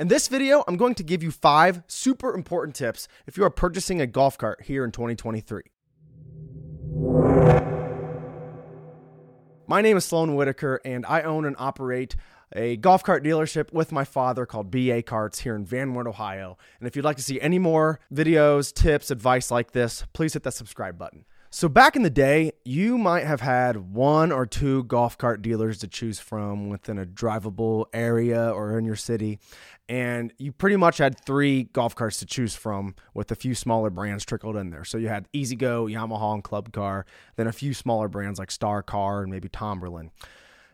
In this video, I'm going to give you five super important tips if you are purchasing a golf cart here in 2023. My name is Sloan Whitaker, and I own and operate a golf cart dealership with my father called BA Carts here in Van Wert, Ohio. And if you'd like to see any more videos, tips, advice like this, please hit that subscribe button. So, back in the day, you might have had one or two golf cart dealers to choose from within a drivable area or in your city. And you pretty much had three golf carts to choose from with a few smaller brands trickled in there. So, you had E-Z-GO, Yamaha, and Club Car, then a few smaller brands like Star Car and maybe Tomberlin.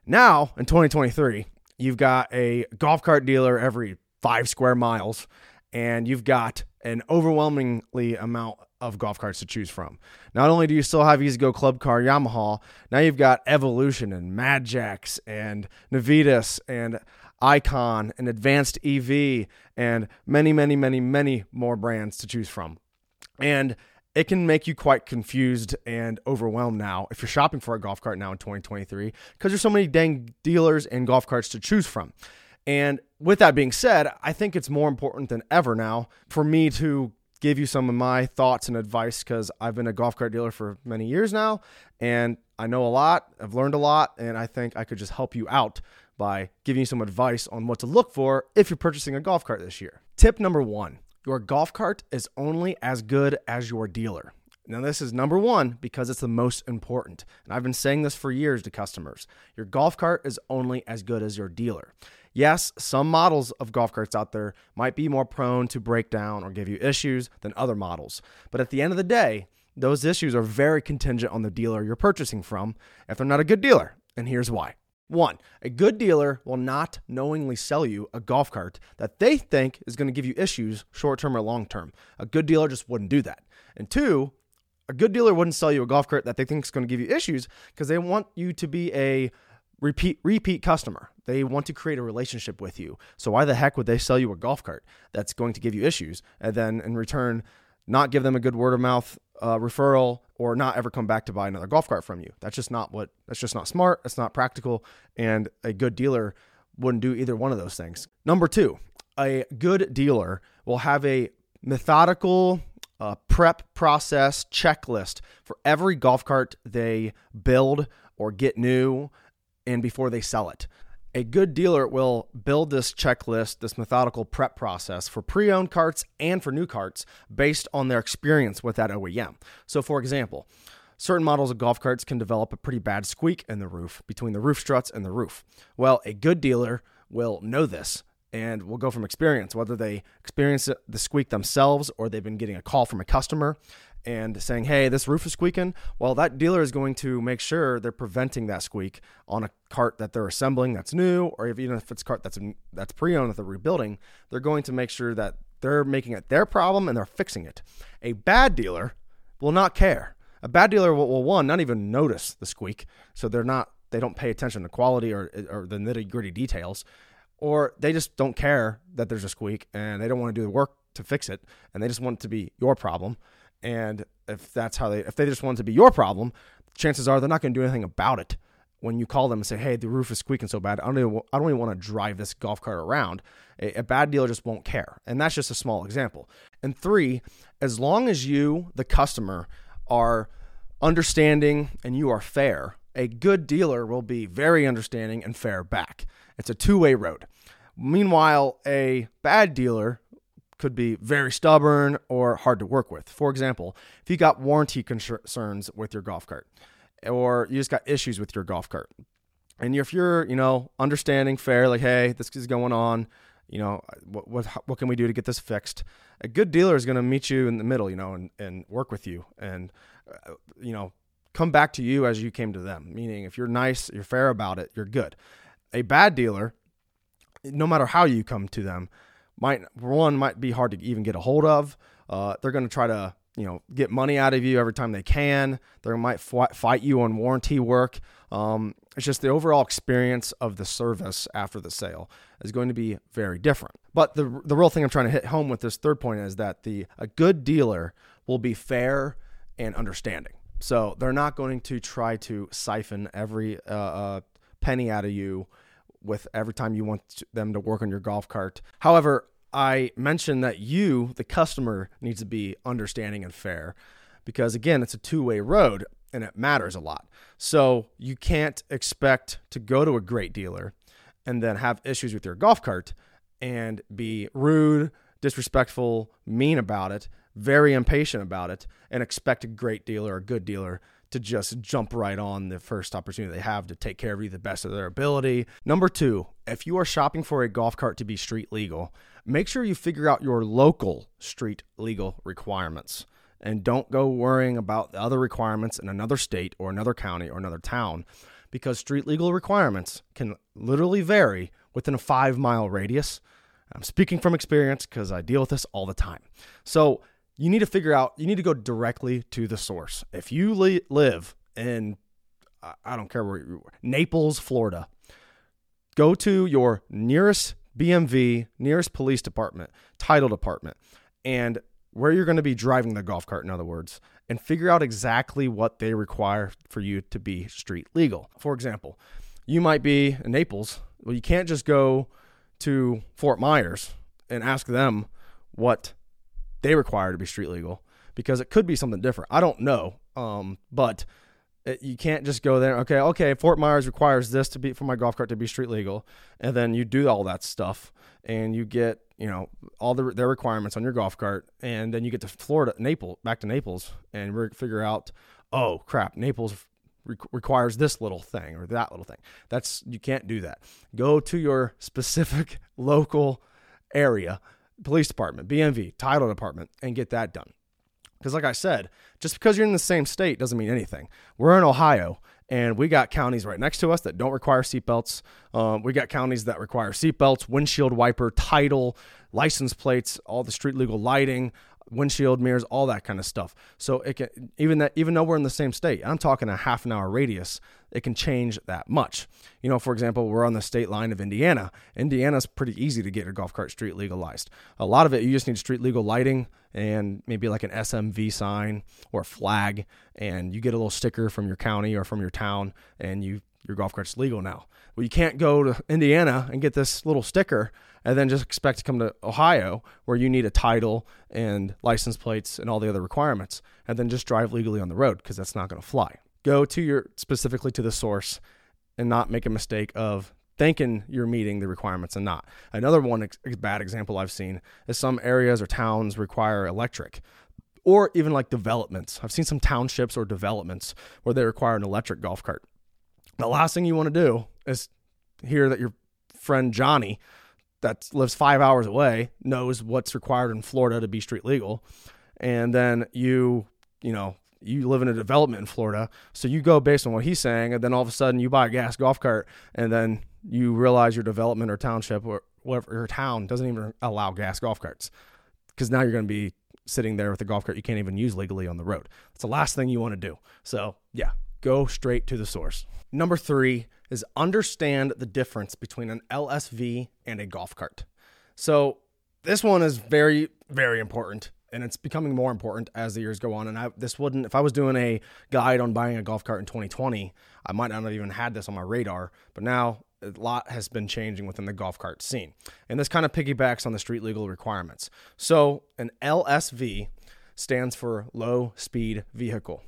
Now, in 2023, you've got a golf cart dealer every five square miles, and you've got an overwhelmingly amount of golf carts to choose from. Not only do you still have E-Z-GO Club Car Yamaha, now you've got Evolution and Magix and Navitas and Icon and Advanced EV and many, many, many, many more brands to choose from. And it can make you quite confused and overwhelmed now if you're shopping for a golf cart now in 2023 because there's so many dang dealers and golf carts to choose from. And with that being said, I think it's more important than ever now for me to give you some of my thoughts and advice because I've been a golf cart dealer for many years now and I know a lot, I've learned a lot, and I think I could just help you out by giving you some advice on what to look for if you're purchasing a golf cart this year. Tip number one your golf cart is only as good as your dealer. Now, this is number one because it's the most important. And I've been saying this for years to customers. Your golf cart is only as good as your dealer. Yes, some models of golf carts out there might be more prone to break down or give you issues than other models. But at the end of the day, those issues are very contingent on the dealer you're purchasing from if they're not a good dealer. And here's why. One, a good dealer will not knowingly sell you a golf cart that they think is going to give you issues short term or long term. A good dealer just wouldn't do that. And two, a good dealer wouldn't sell you a golf cart that they think is going to give you issues because they want you to be a repeat repeat customer. They want to create a relationship with you. So why the heck would they sell you a golf cart that's going to give you issues and then in return not give them a good word of mouth uh, referral or not ever come back to buy another golf cart from you? That's just not what. That's just not smart. It's not practical, and a good dealer wouldn't do either one of those things. Number two, a good dealer will have a methodical uh, prep process checklist for every golf cart they build or get new and before they sell it. A good dealer will build this checklist, this methodical prep process for pre owned carts and for new carts based on their experience with that OEM. So, for example, certain models of golf carts can develop a pretty bad squeak in the roof between the roof struts and the roof. Well, a good dealer will know this and will go from experience, whether they experience the squeak themselves or they've been getting a call from a customer and saying, hey, this roof is squeaking, well, that dealer is going to make sure they're preventing that squeak on a cart that they're assembling that's new, or even if it's a cart that's, that's pre owned that they're rebuilding, they're going to make sure that they're making it their problem and they're fixing it. A bad dealer will not care. A bad dealer will, will one, not even notice the squeak, so they're not, they don't pay attention to quality or, or the nitty gritty details, or they just don't care that there's a squeak and they don't want to do the work to fix it and they just want it to be your problem and if that's how they, if they just want it to be your problem, chances are they're not going to do anything about it. When you call them and say, "Hey, the roof is squeaking so bad, I don't even, I don't even want to drive this golf cart around," a, a bad dealer just won't care, and that's just a small example. And three, as long as you, the customer, are understanding and you are fair, a good dealer will be very understanding and fair back. It's a two way road. Meanwhile, a bad dealer could be very stubborn or hard to work with. For example, if you got warranty concerns with your golf cart or you just got issues with your golf cart. And if you're, you know, understanding, fair, like, hey, this is going on, you know, what what, what can we do to get this fixed? A good dealer is going to meet you in the middle, you know, and, and work with you and, uh, you know, come back to you as you came to them. Meaning, if you're nice, you're fair about it, you're good. A bad dealer, no matter how you come to them, might one might be hard to even get a hold of. Uh, they're going to try to you know get money out of you every time they can. They might fight you on warranty work. Um, it's just the overall experience of the service after the sale is going to be very different. But the the real thing I'm trying to hit home with this third point is that the a good dealer will be fair and understanding. So they're not going to try to siphon every uh, uh, penny out of you with every time you want them to work on your golf cart. However, I mentioned that you, the customer, needs to be understanding and fair because again, it's a two-way road and it matters a lot. So, you can't expect to go to a great dealer and then have issues with your golf cart and be rude, disrespectful, mean about it, very impatient about it, and expect a great dealer a good dealer to just jump right on the first opportunity they have to take care of you the best of their ability. Number two, if you are shopping for a golf cart to be street legal, make sure you figure out your local street legal requirements and don't go worrying about the other requirements in another state or another county or another town because street legal requirements can literally vary within a five mile radius. I'm speaking from experience because I deal with this all the time. So you need to figure out, you need to go directly to the source. If you li- live in, I don't care where, you, Naples, Florida, go to your nearest BMV, nearest police department, title department, and where you're going to be driving the golf cart, in other words, and figure out exactly what they require for you to be street legal. For example, you might be in Naples. Well, you can't just go to Fort Myers and ask them what they require to be street legal because it could be something different. I don't know, um, but it, you can't just go there. Okay, okay, Fort Myers requires this to be for my golf cart to be street legal, and then you do all that stuff, and you get you know all the, their requirements on your golf cart, and then you get to Florida, Naples, back to Naples, and we figure out, oh crap, Naples re- requires this little thing or that little thing. That's you can't do that. Go to your specific local area, police department, BMV, title department, and get that done. Because, like I said, just because you're in the same state doesn't mean anything. We're in Ohio, and we got counties right next to us that don't require seatbelts. Um, we got counties that require seatbelts, windshield wiper, title, license plates, all the street legal lighting, windshield mirrors, all that kind of stuff. So it can even that even though we're in the same state, I'm talking a half an hour radius, it can change that much. You know, for example, we're on the state line of Indiana. Indiana's pretty easy to get your golf cart street legalized. A lot of it you just need street legal lighting and maybe like an SMV sign or a flag and you get a little sticker from your county or from your town and you your golf cart's legal now. Well, you can't go to Indiana and get this little sticker and then just expect to come to Ohio where you need a title and license plates and all the other requirements and then just drive legally on the road because that's not going to fly. Go to your specifically to the source and not make a mistake of thinking you're meeting the requirements and not. Another one ex- bad example I've seen is some areas or towns require electric or even like developments. I've seen some townships or developments where they require an electric golf cart. The last thing you want to do is hear that your friend Johnny that lives five hours away knows what's required in Florida to be street legal. And then you, you know, you live in a development in Florida. So you go based on what he's saying. And then all of a sudden you buy a gas golf cart and then you realize your development or township or whatever your town doesn't even allow gas golf carts because now you're going to be sitting there with a golf cart you can't even use legally on the road. It's the last thing you want to do. So, yeah, go straight to the source. Number three is understand the difference between an LSV and a golf cart. So, this one is very, very important and it's becoming more important as the years go on. And I, this wouldn't, if I was doing a guide on buying a golf cart in 2020, I might not have even had this on my radar. But now a lot has been changing within the golf cart scene. And this kind of piggybacks on the street legal requirements. So an LSV stands for low speed vehicle.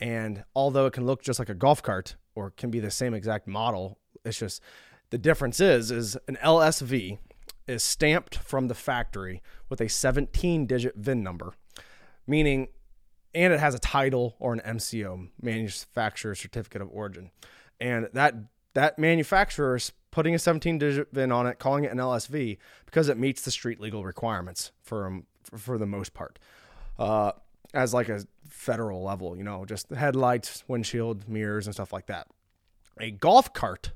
And although it can look just like a golf cart or can be the same exact model, it's just the difference is is an LSV is stamped from the factory with a 17 digit VIN number, meaning and it has a title or an MCO, manufacturer certificate of origin. And that that manufacturer is putting a 17 digit VIN on it, calling it an LSV because it meets the street legal requirements for for the most part. Uh, as like a federal level, you know, just headlights, windshield, mirrors, and stuff like that. A golf cart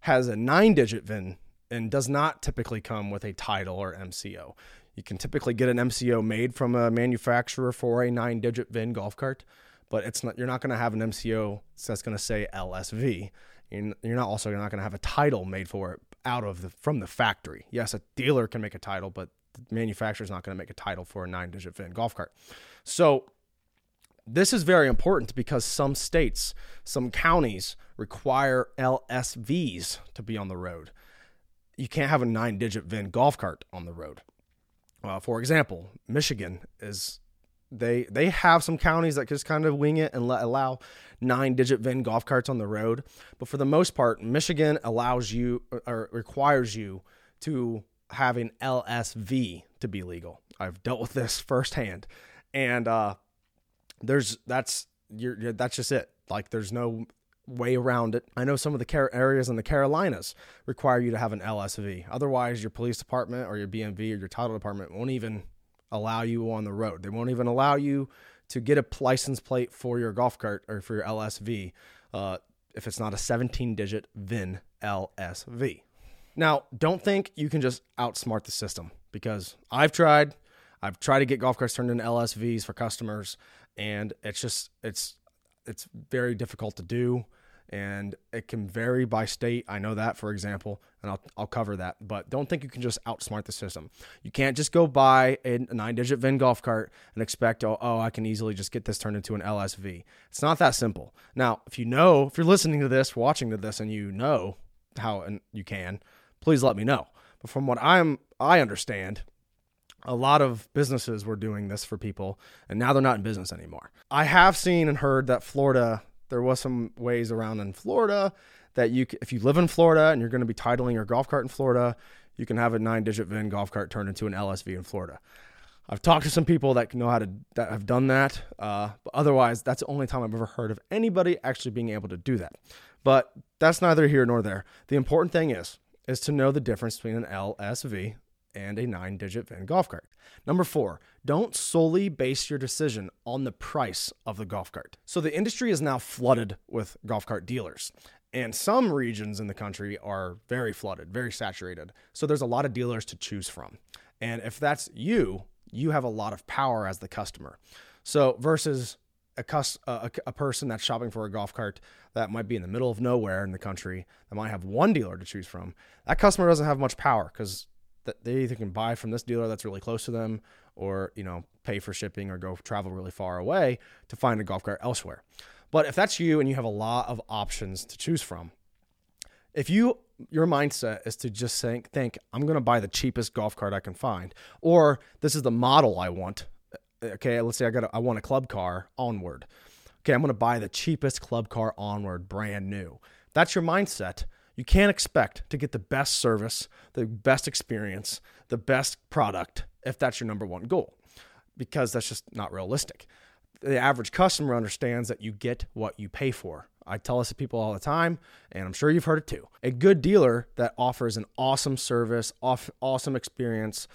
has a nine digit VIN and does not typically come with a title or MCO. You can typically get an MCO made from a manufacturer for a nine digit VIN golf cart, but it's not you're not going to have an MCO that's going to say LSV. You're not also you're not going to have a title made for it out of the from the factory. Yes, a dealer can make a title, but the manufacturer is not going to make a title for a nine digit VIN golf cart. So This is very important because some states, some counties require LSVs to be on the road. You can't have a nine digit VIN golf cart on the road. Uh, for example, Michigan is they they have some counties that just kind of wing it and let, allow nine digit VIN golf carts on the road, but for the most part, Michigan allows you or requires you to have an LSV to be legal. I've dealt with this firsthand, and uh, there's that's you're, you're, that's just it. Like there's no way around it. I know some of the car- areas in the Carolinas require you to have an LSV. Otherwise, your police department or your BMV or your title department won't even allow you on the road. They won't even allow you to get a license plate for your golf cart or for your LSV uh, if it's not a 17 digit VIN LSV. Now, don't think you can just outsmart the system because I've tried. I've tried to get golf carts turned into LSVs for customers, and it's just it's it's very difficult to do and it can vary by state. I know that, for example, and I'll, I'll cover that. But don't think you can just outsmart the system. You can't just go buy a nine digit VIN golf cart and expect, oh, oh, I can easily just get this turned into an LSV. It's not that simple. Now, if you know, if you're listening to this, watching to this, and you know how and you can, please let me know. But from what I'm, I understand, a lot of businesses were doing this for people, and now they're not in business anymore. I have seen and heard that Florida there was some ways around in Florida that you, if you live in Florida and you're going to be titling your golf cart in Florida, you can have a nine-digit VIN golf cart turned into an LSV in Florida. I've talked to some people that know how to that have done that, uh, but otherwise, that's the only time I've ever heard of anybody actually being able to do that. But that's neither here nor there. The important thing is is to know the difference between an LSV and a nine digit VIN golf cart. Number four, don't solely base your decision on the price of the golf cart. So the industry is now flooded with golf cart dealers. And some regions in the country are very flooded, very saturated. So there's a lot of dealers to choose from. And if that's you, you have a lot of power as the customer. So versus a, cus- a, a, person that's shopping for a golf cart that might be in the middle of nowhere in the country that might have one dealer to choose from, that customer doesn't have much power because that they either can buy from this dealer that's really close to them or you know pay for shipping or go travel really far away to find a golf cart elsewhere. But if that's you and you have a lot of options to choose from if you your mindset is to just think think i'm going to buy the cheapest golf cart i can find or this is the model i want okay let's say i got a, i want a club car onward okay i'm going to buy the cheapest club car onward brand new that's your mindset you can't expect to get the best service, the best experience, the best product if that's your number one goal, because that's just not realistic. The average customer understands that you get what you pay for. I tell this to people all the time, and I'm sure you've heard it too. A good dealer that offers an awesome service, awesome experience,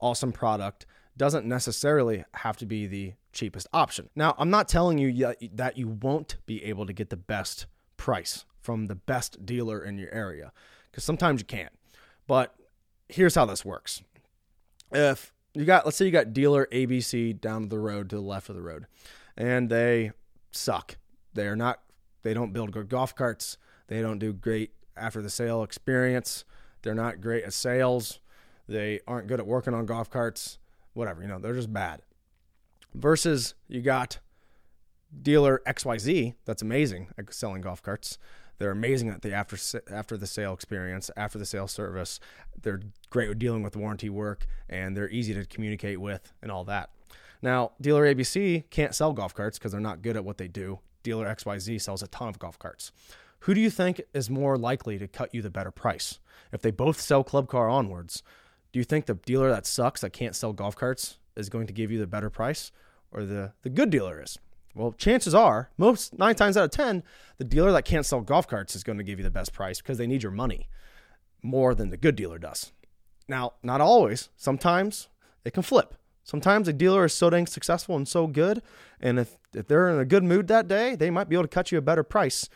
awesome product doesn't necessarily have to be the cheapest option. Now, I'm not telling you that you won't be able to get the best price from the best dealer in your area because sometimes you can't. But here's how this works. If you got, let's say you got dealer ABC down the road to the left of the road, and they suck. They're not, they don't build good golf carts. They don't do great after the sale experience. They're not great at sales. They aren't good at working on golf carts. Whatever, you know, they're just bad. Versus you got dealer XYZ that's amazing at selling golf carts. They're amazing at the after after the sale experience, after the sale service. They're great with dealing with warranty work, and they're easy to communicate with, and all that. Now, dealer ABC can't sell golf carts because they're not good at what they do. Dealer XYZ sells a ton of golf carts. Who do you think is more likely to cut you the better price? If they both sell club car onwards, do you think the dealer that sucks that can't sell golf carts is going to give you the better price or the, the good dealer is? Well, chances are, most nine times out of 10, the dealer that can't sell golf carts is going to give you the best price because they need your money more than the good dealer does. Now, not always. Sometimes it can flip. Sometimes a dealer is so dang successful and so good, and if, if they're in a good mood that day, they might be able to cut you a better price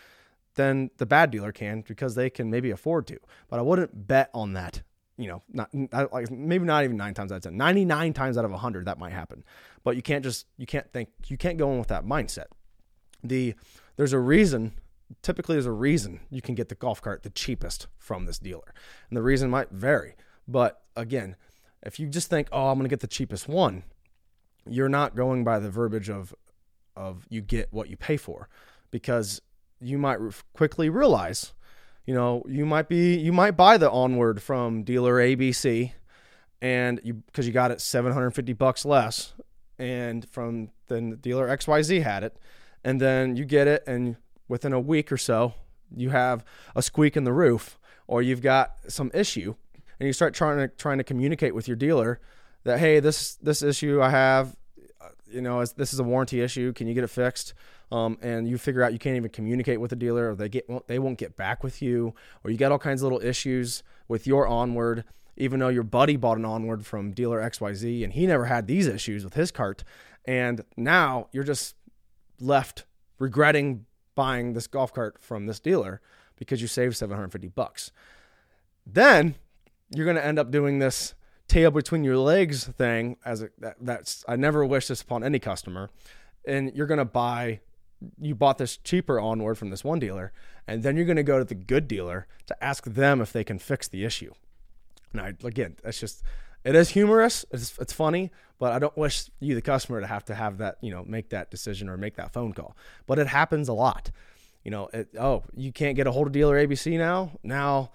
than the bad dealer can because they can maybe afford to. But I wouldn't bet on that you know, not like maybe not even nine times out of 99 times out of 100 that might happen. But you can't just you can't think you can't go in with that mindset. The there's a reason. Typically, there's a reason you can get the golf cart the cheapest from this dealer, and the reason might vary. But again, if you just think, oh, I'm going to get the cheapest one, you're not going by the verbiage of of you get what you pay for because you might quickly realize, you know, you might be you might buy the onward from dealer ABC and you because you got it 750 bucks less and from then the dealer XYZ had it. And then you get it and within a week or so you have a squeak in the roof or you've got some issue and you start trying to trying to communicate with your dealer that hey this this issue I have you know this is a warranty issue can you get it fixed um, and you figure out you can't even communicate with the dealer or they get they won't get back with you or you got all kinds of little issues with your onward even though your buddy bought an onward from dealer XYZ and he never had these issues with his cart and now you're just left regretting buying this golf cart from this dealer because you saved 750 bucks. Then you're going to end up doing this tail between your legs thing as a, that, that's I never wish this upon any customer. And you're going to buy you bought this cheaper onward from this one dealer and then you're going to go to the good dealer to ask them if they can fix the issue. Now again, that's just it is humorous. It's, it's funny, but I don't wish you, the customer, to have to have that, you know, make that decision or make that phone call. But it happens a lot. You know, it, oh, you can't get a hold of dealer ABC now. Now,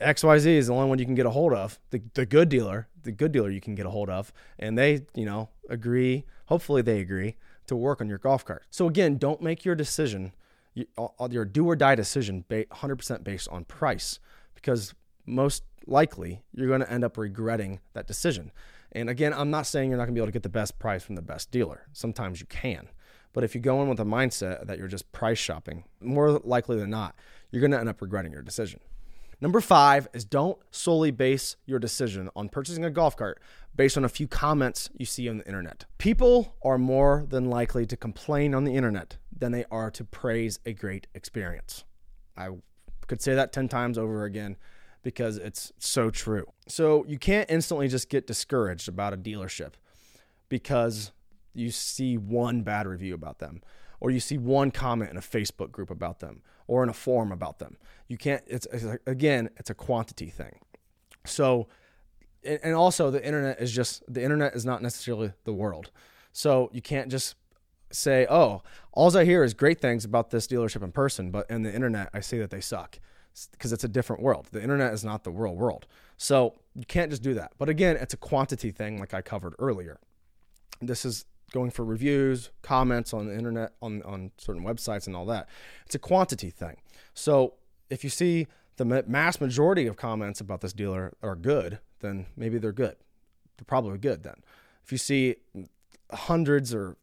XYZ is the only one you can get a hold of. The, the good dealer, the good dealer you can get a hold of. And they, you know, agree, hopefully they agree to work on your golf cart. So again, don't make your decision, your do or die decision, 100% based on price because most likely you're going to end up regretting that decision. And again, I'm not saying you're not going to be able to get the best price from the best dealer. Sometimes you can. But if you go in with a mindset that you're just price shopping, more likely than not, you're going to end up regretting your decision. Number five is don't solely base your decision on purchasing a golf cart based on a few comments you see on the internet. People are more than likely to complain on the internet than they are to praise a great experience. I could say that 10 times over again because it's so true. So you can't instantly just get discouraged about a dealership because you see one bad review about them or you see one comment in a Facebook group about them or in a forum about them. You can't it's, it's again, it's a quantity thing. So and also the internet is just the internet is not necessarily the world. So you can't just say, "Oh, all I hear is great things about this dealership in person, but in the internet I see that they suck." because it's a different world. The internet is not the real world. So you can't just do that. But again, it's a quantity thing, like I covered earlier. This is going for reviews, comments on the internet, on, on certain websites, and all that. It's a quantity thing. So if you see the mass majority of comments about this dealer are good, then maybe they're good. They're probably good then. If you see hundreds or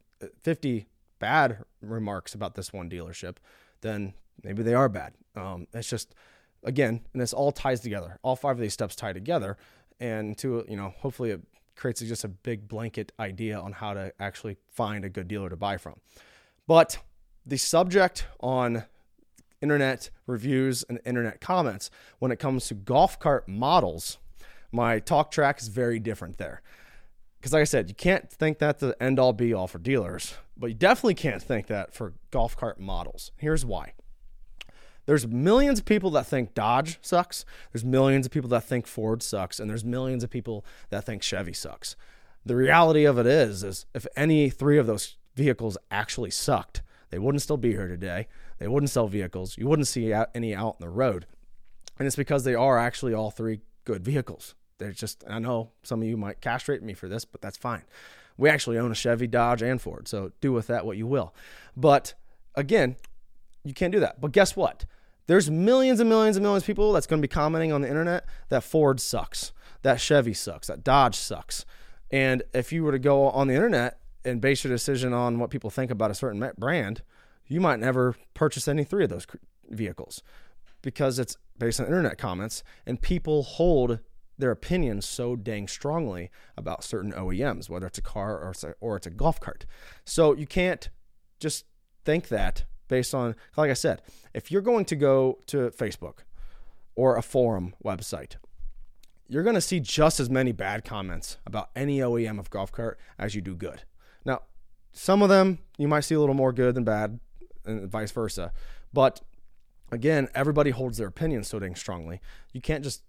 50 bad remarks about this one dealership, then maybe they are bad. Um, it's just again, and this all ties together. All five of these steps tie together, and to you know, hopefully it creates just a big blanket idea on how to actually find a good dealer to buy from. But the subject on internet reviews and internet comments when it comes to golf cart models, my talk track is very different there. Because, like I said, you can't think that the end all be all for dealers, but you definitely can't think that for golf cart models. Here's why there's millions of people that think Dodge sucks. There's millions of people that think Ford sucks, and there's millions of people that think Chevy sucks. The reality of it is, is if any three of those vehicles actually sucked, they wouldn't still be here today. They wouldn't sell vehicles. You wouldn't see any out in the road, and it's because they are actually all three good vehicles. They're just. I know some of you might castrate me for this, but that's fine. We actually own a Chevy, Dodge, and Ford, so do with that what you will. But again, you can't do that. But guess what? There's millions and millions and millions of people that's going to be commenting on the internet that Ford sucks, that Chevy sucks, that Dodge sucks. And if you were to go on the internet and base your decision on what people think about a certain brand, you might never purchase any three of those vehicles because it's based on internet comments and people hold their opinions so dang strongly about certain OEMs, whether it's a car or it's a, or it's a golf cart. So you can't just think that based on, like I said, if you're going to go to Facebook or a forum website, you're going to see just as many bad comments about any OEM of golf cart as you do good. Now, some of them you might see a little more good than bad, and vice versa. But again, everybody holds their opinion so dang strongly. You can't just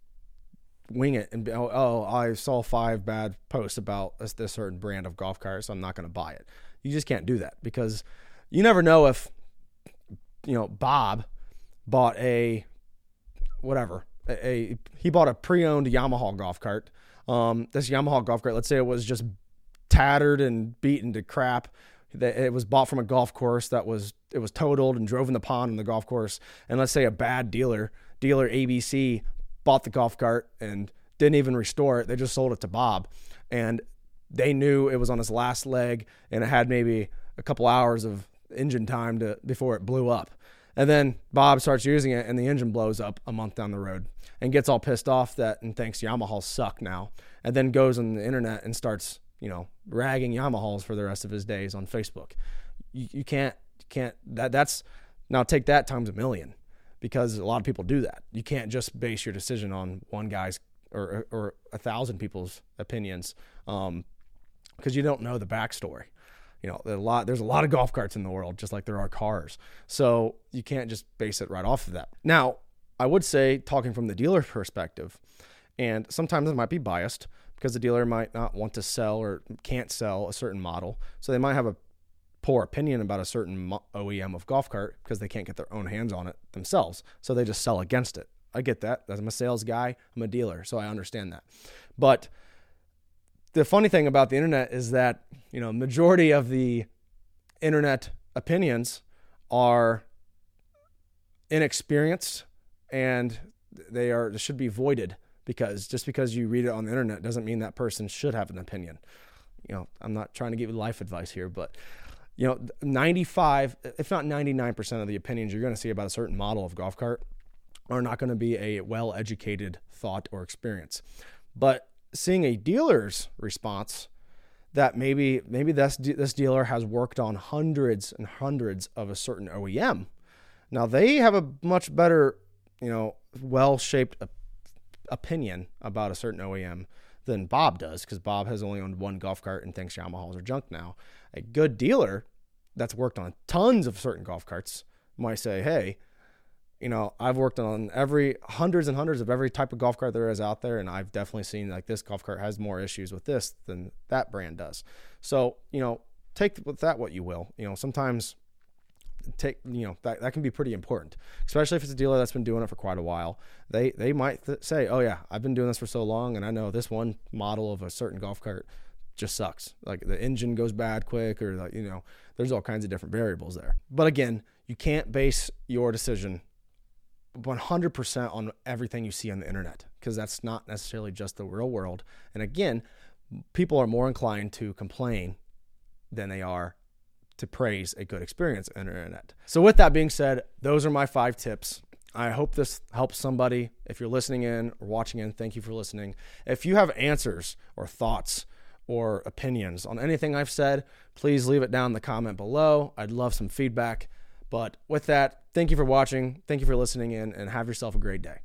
wing it and be, oh, oh, I saw five bad posts about this, this certain brand of golf cart, so I'm not going to buy it. You just can't do that because you never know if you know Bob bought a whatever a, a he bought a pre-owned Yamaha golf cart. Um, this Yamaha golf cart, let's say it was just tattered and beaten to crap. It was bought from a golf course that was it was totaled and drove in the pond on the golf course. And let's say a bad dealer, dealer ABC, bought the golf cart and didn't even restore it. They just sold it to Bob, and they knew it was on his last leg and it had maybe a couple hours of engine time to before it blew up. And then Bob starts using it and the engine blows up a month down the road and gets all pissed off that and thinks Yamahas suck now. And then goes on the internet and starts, you know, ragging Yamahas for the rest of his days on Facebook. You, you can't, you can't, that, that's, now take that times a million because a lot of people do that. You can't just base your decision on one guy's or, or a thousand people's opinions because um, you don't know the backstory you know, a lot there's a lot of golf carts in the world, just like there are cars. So you can't just base it right off of that. Now, I would say, talking from the dealer perspective, and sometimes it might be biased because the dealer might not want to sell or can't sell a certain model, so they might have a poor opinion about a certain OEM of golf cart because they can't get their own hands on it themselves. So they just sell against it. I get that. I'm a sales guy, I'm a dealer, so I understand that. But the funny thing about the internet is that you know majority of the internet opinions are inexperienced and they are they should be voided because just because you read it on the internet doesn't mean that person should have an opinion. You know i'm not trying to give you life advice here but you know 95 if not 99% of the opinions you're going to see about a certain model of golf cart are not going to be a well educated thought or experience. But seeing a dealer's response that maybe maybe this this dealer has worked on hundreds and hundreds of a certain OEM. Now they have a much better, you know, well-shaped opinion about a certain OEM than Bob does because Bob has only owned one golf cart and thinks Yamahas are junk now. A good dealer that's worked on tons of certain golf carts might say, "Hey, you know, I've worked on every hundreds and hundreds of every type of golf cart there is out there, and I've definitely seen like this golf cart has more issues with this than that brand does. So, you know, take with that what you will. You know, sometimes take you know that, that can be pretty important especially if it's a dealer that's been doing it for quite a while they they might th- say oh yeah i've been doing this for so long and i know this one model of a certain golf cart just sucks like the engine goes bad quick or like you know there's all kinds of different variables there but again you can't base your decision 100% on everything you see on the internet because that's not necessarily just the real world. And again, people are more inclined to complain than they are to praise a good experience on the internet. So, with that being said, those are my five tips. I hope this helps somebody. If you're listening in or watching in, thank you for listening. If you have answers or thoughts or opinions on anything I've said, please leave it down in the comment below. I'd love some feedback. But with that, thank you for watching. Thank you for listening in and have yourself a great day.